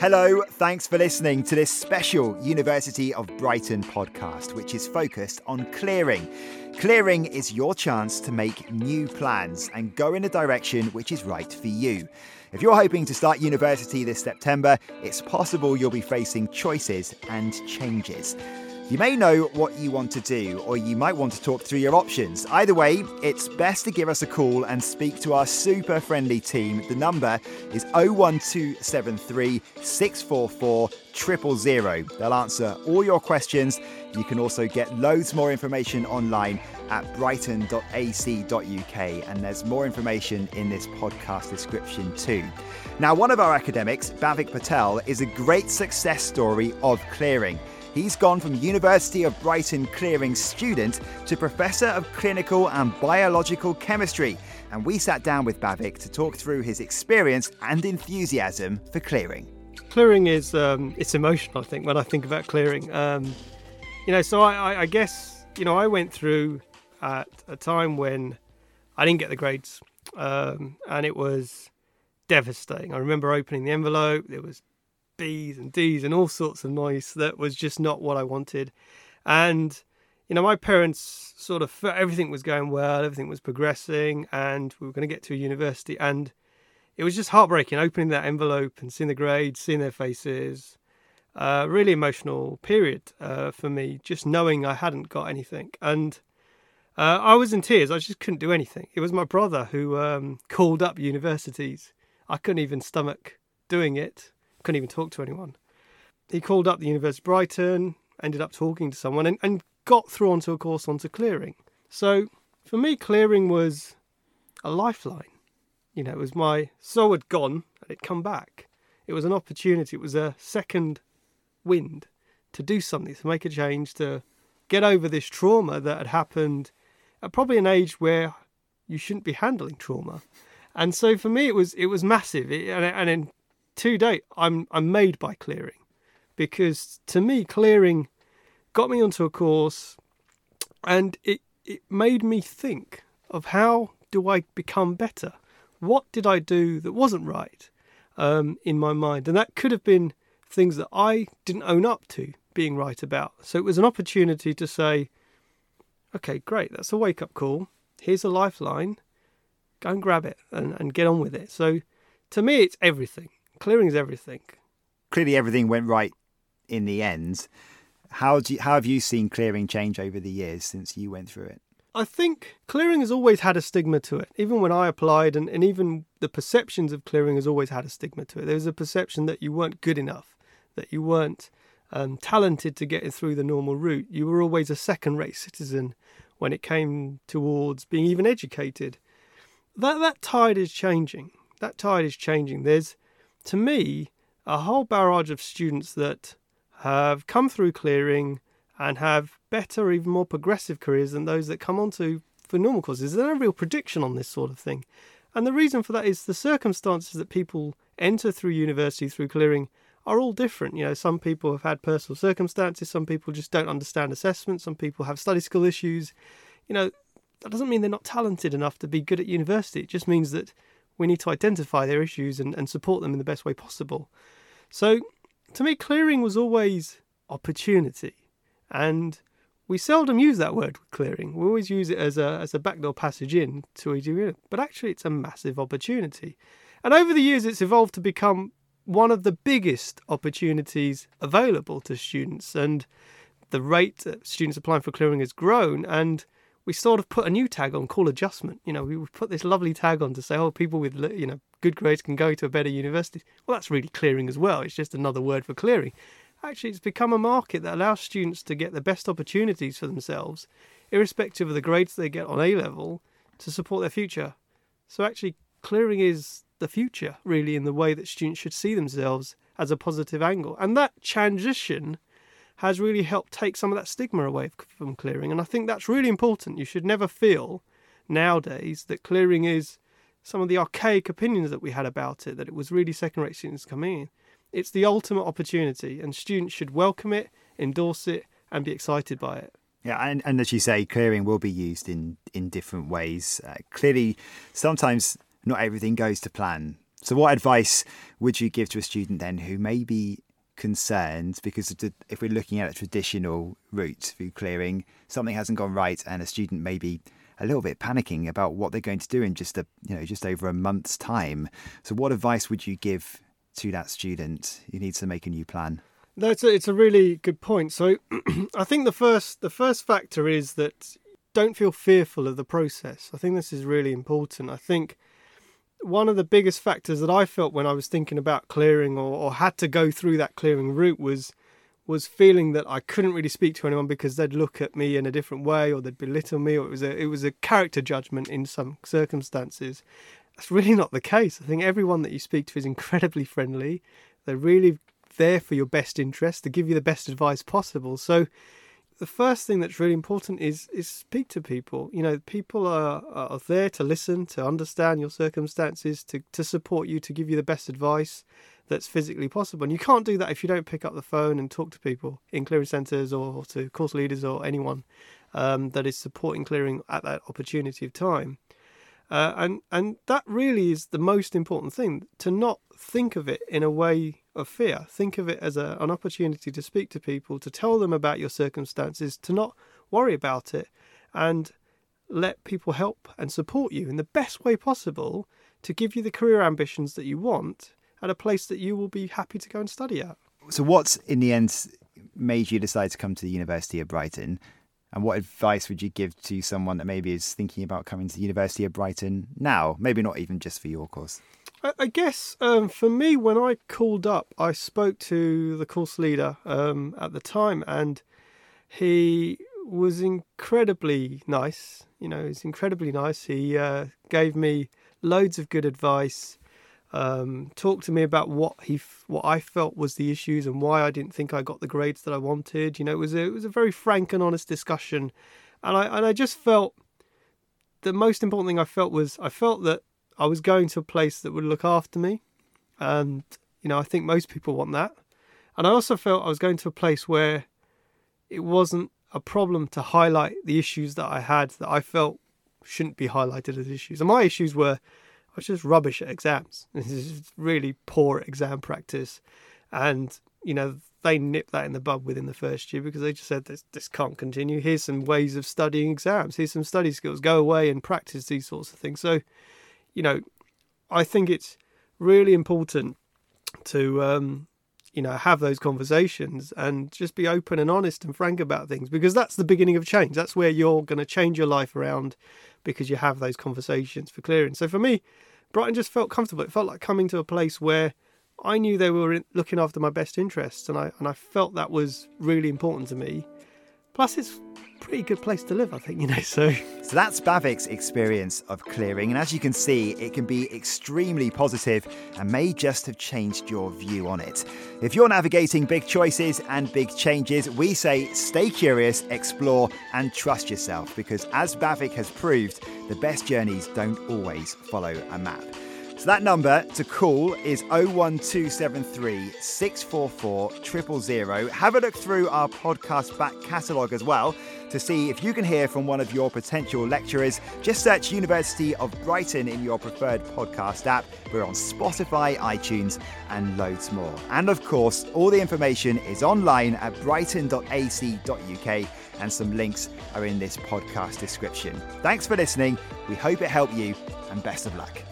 Hello, thanks for listening to this special University of Brighton podcast, which is focused on clearing. Clearing is your chance to make new plans and go in a direction which is right for you. If you're hoping to start university this September, it's possible you'll be facing choices and changes. You may know what you want to do, or you might want to talk through your options. Either way, it's best to give us a call and speak to our super friendly team. The number is 01273 644 000. They'll answer all your questions. You can also get loads more information online at brighton.ac.uk, and there's more information in this podcast description too. Now, one of our academics, Bhavik Patel, is a great success story of clearing. He's gone from University of Brighton clearing student to Professor of Clinical and Biological Chemistry. And we sat down with Bhavik to talk through his experience and enthusiasm for clearing. Clearing is um, it's emotional. I think when I think about clearing, um, you know. So I, I, I guess you know I went through at a time when I didn't get the grades, um, and it was devastating. I remember opening the envelope. There was B's and D's and all sorts of noise that was just not what I wanted. And, you know, my parents sort of, everything was going well, everything was progressing, and we were going to get to a university. And it was just heartbreaking opening that envelope and seeing the grades, seeing their faces. Uh, really emotional period uh, for me, just knowing I hadn't got anything. And uh, I was in tears. I just couldn't do anything. It was my brother who um, called up universities. I couldn't even stomach doing it couldn't even talk to anyone. He called up the University of Brighton, ended up talking to someone, and, and got through onto a course onto clearing. So for me, clearing was a lifeline. You know, it was my soul had gone and it'd come back. It was an opportunity. It was a second wind to do something, to make a change, to get over this trauma that had happened at probably an age where you shouldn't be handling trauma. And so for me, it was it was massive. It, and, and in to date, I'm I'm made by clearing, because to me, clearing got me onto a course, and it it made me think of how do I become better? What did I do that wasn't right um, in my mind? And that could have been things that I didn't own up to being right about. So it was an opportunity to say, okay, great, that's a wake up call. Here's a lifeline. Go and grab it and, and get on with it. So to me, it's everything. Clearing is everything. Clearly, everything went right in the end. How do you, how have you seen clearing change over the years since you went through it? I think clearing has always had a stigma to it. Even when I applied, and, and even the perceptions of clearing has always had a stigma to it. There was a perception that you weren't good enough, that you weren't um, talented to get through the normal route. You were always a second rate citizen when it came towards being even educated. That, that tide is changing. That tide is changing. There's to me, a whole barrage of students that have come through clearing and have better, even more progressive careers than those that come onto for normal courses. There's no real prediction on this sort of thing. And the reason for that is the circumstances that people enter through university through clearing are all different. You know, some people have had personal circumstances, some people just don't understand assessment, some people have study skill issues. You know, that doesn't mean they're not talented enough to be good at university. It just means that we need to identify their issues and, and support them in the best way possible. So, to me, clearing was always opportunity. And we seldom use that word clearing. We always use it as a, as a backdoor passage in to a degree, but actually, it's a massive opportunity. And over the years, it's evolved to become one of the biggest opportunities available to students. And the rate that students applying for clearing has grown. And we sort of put a new tag on called adjustment. You know, we put this lovely tag on to say, oh, people with you know good grades can go to a better university. Well, that's really clearing as well. It's just another word for clearing. Actually, it's become a market that allows students to get the best opportunities for themselves, irrespective of the grades they get on A level, to support their future. So actually, clearing is the future, really, in the way that students should see themselves as a positive angle. And that transition has really helped take some of that stigma away from clearing. And I think that's really important. You should never feel nowadays that clearing is some of the archaic opinions that we had about it, that it was really second rate students coming in. It's the ultimate opportunity, and students should welcome it, endorse it, and be excited by it. Yeah, and, and as you say, clearing will be used in, in different ways. Uh, clearly, sometimes not everything goes to plan So, what advice would you give to a student then who may be concerned because if we're looking at a traditional route through clearing, something hasn't gone right, and a student may be a little bit panicking about what they're going to do in just a you know just over a month's time. So, what advice would you give to that student who needs to make a new plan? That's a, it's a really good point. So, I think the first the first factor is that don't feel fearful of the process. I think this is really important. I think one of the biggest factors that I felt when I was thinking about clearing or, or had to go through that clearing route was was feeling that I couldn't really speak to anyone because they'd look at me in a different way or they'd belittle me or it was a it was a character judgment in some circumstances. That's really not the case. I think everyone that you speak to is incredibly friendly. They're really there for your best interest to give you the best advice possible. So the first thing that's really important is is speak to people. You know, people are, are there to listen, to understand your circumstances, to, to support you, to give you the best advice that's physically possible. And you can't do that if you don't pick up the phone and talk to people in clearing centres or to course leaders or anyone um, that is supporting clearing at that opportunity of time. Uh, and and that really is the most important thing to not think of it in a way of fear. Think of it as a, an opportunity to speak to people, to tell them about your circumstances, to not worry about it, and let people help and support you in the best way possible to give you the career ambitions that you want at a place that you will be happy to go and study at. So, what's in the end made you decide to come to the University of Brighton? And what advice would you give to someone that maybe is thinking about coming to the University of Brighton now? Maybe not even just for your course. I, guess um, for me, when I called up, I spoke to the course leader um, at the time, and he was incredibly nice. You know, he's incredibly nice. He uh, gave me loads of good advice um, talked to me about what he what I felt was the issues and why I didn't think I got the grades that I wanted. You know, it was a, it was a very frank and honest discussion, and I and I just felt the most important thing I felt was I felt that I was going to a place that would look after me, and you know I think most people want that, and I also felt I was going to a place where it wasn't a problem to highlight the issues that I had that I felt shouldn't be highlighted as issues, and my issues were I was just rubbish at exams. This is really poor exam practice. And, you know, they nipped that in the bud within the first year because they just said this this can't continue. Here's some ways of studying exams. Here's some study skills. Go away and practice these sorts of things. So, you know, I think it's really important to um, you know have those conversations and just be open and honest and frank about things because that's the beginning of change. That's where you're going to change your life around because you have those conversations for clearing. So for me, Brighton just felt comfortable. It felt like coming to a place where I knew they were looking after my best interests, and I and I felt that was really important to me. Plus, it's pretty good place to live, I think, you know. So So that's Bhavik's experience of clearing, and as you can see, it can be extremely positive and may just have changed your view on it. If you're navigating big choices and big changes, we say stay curious, explore, and trust yourself because as Bavik has proved, the best journeys don't always follow a map. So that number to call is 01273 644 000. Have a look through our podcast back catalogue as well to see if you can hear from one of your potential lecturers. Just search University of Brighton in your preferred podcast app. We're on Spotify, iTunes, and loads more. And of course, all the information is online at brighton.ac.uk and some links are in this podcast description. Thanks for listening. We hope it helped you and best of luck.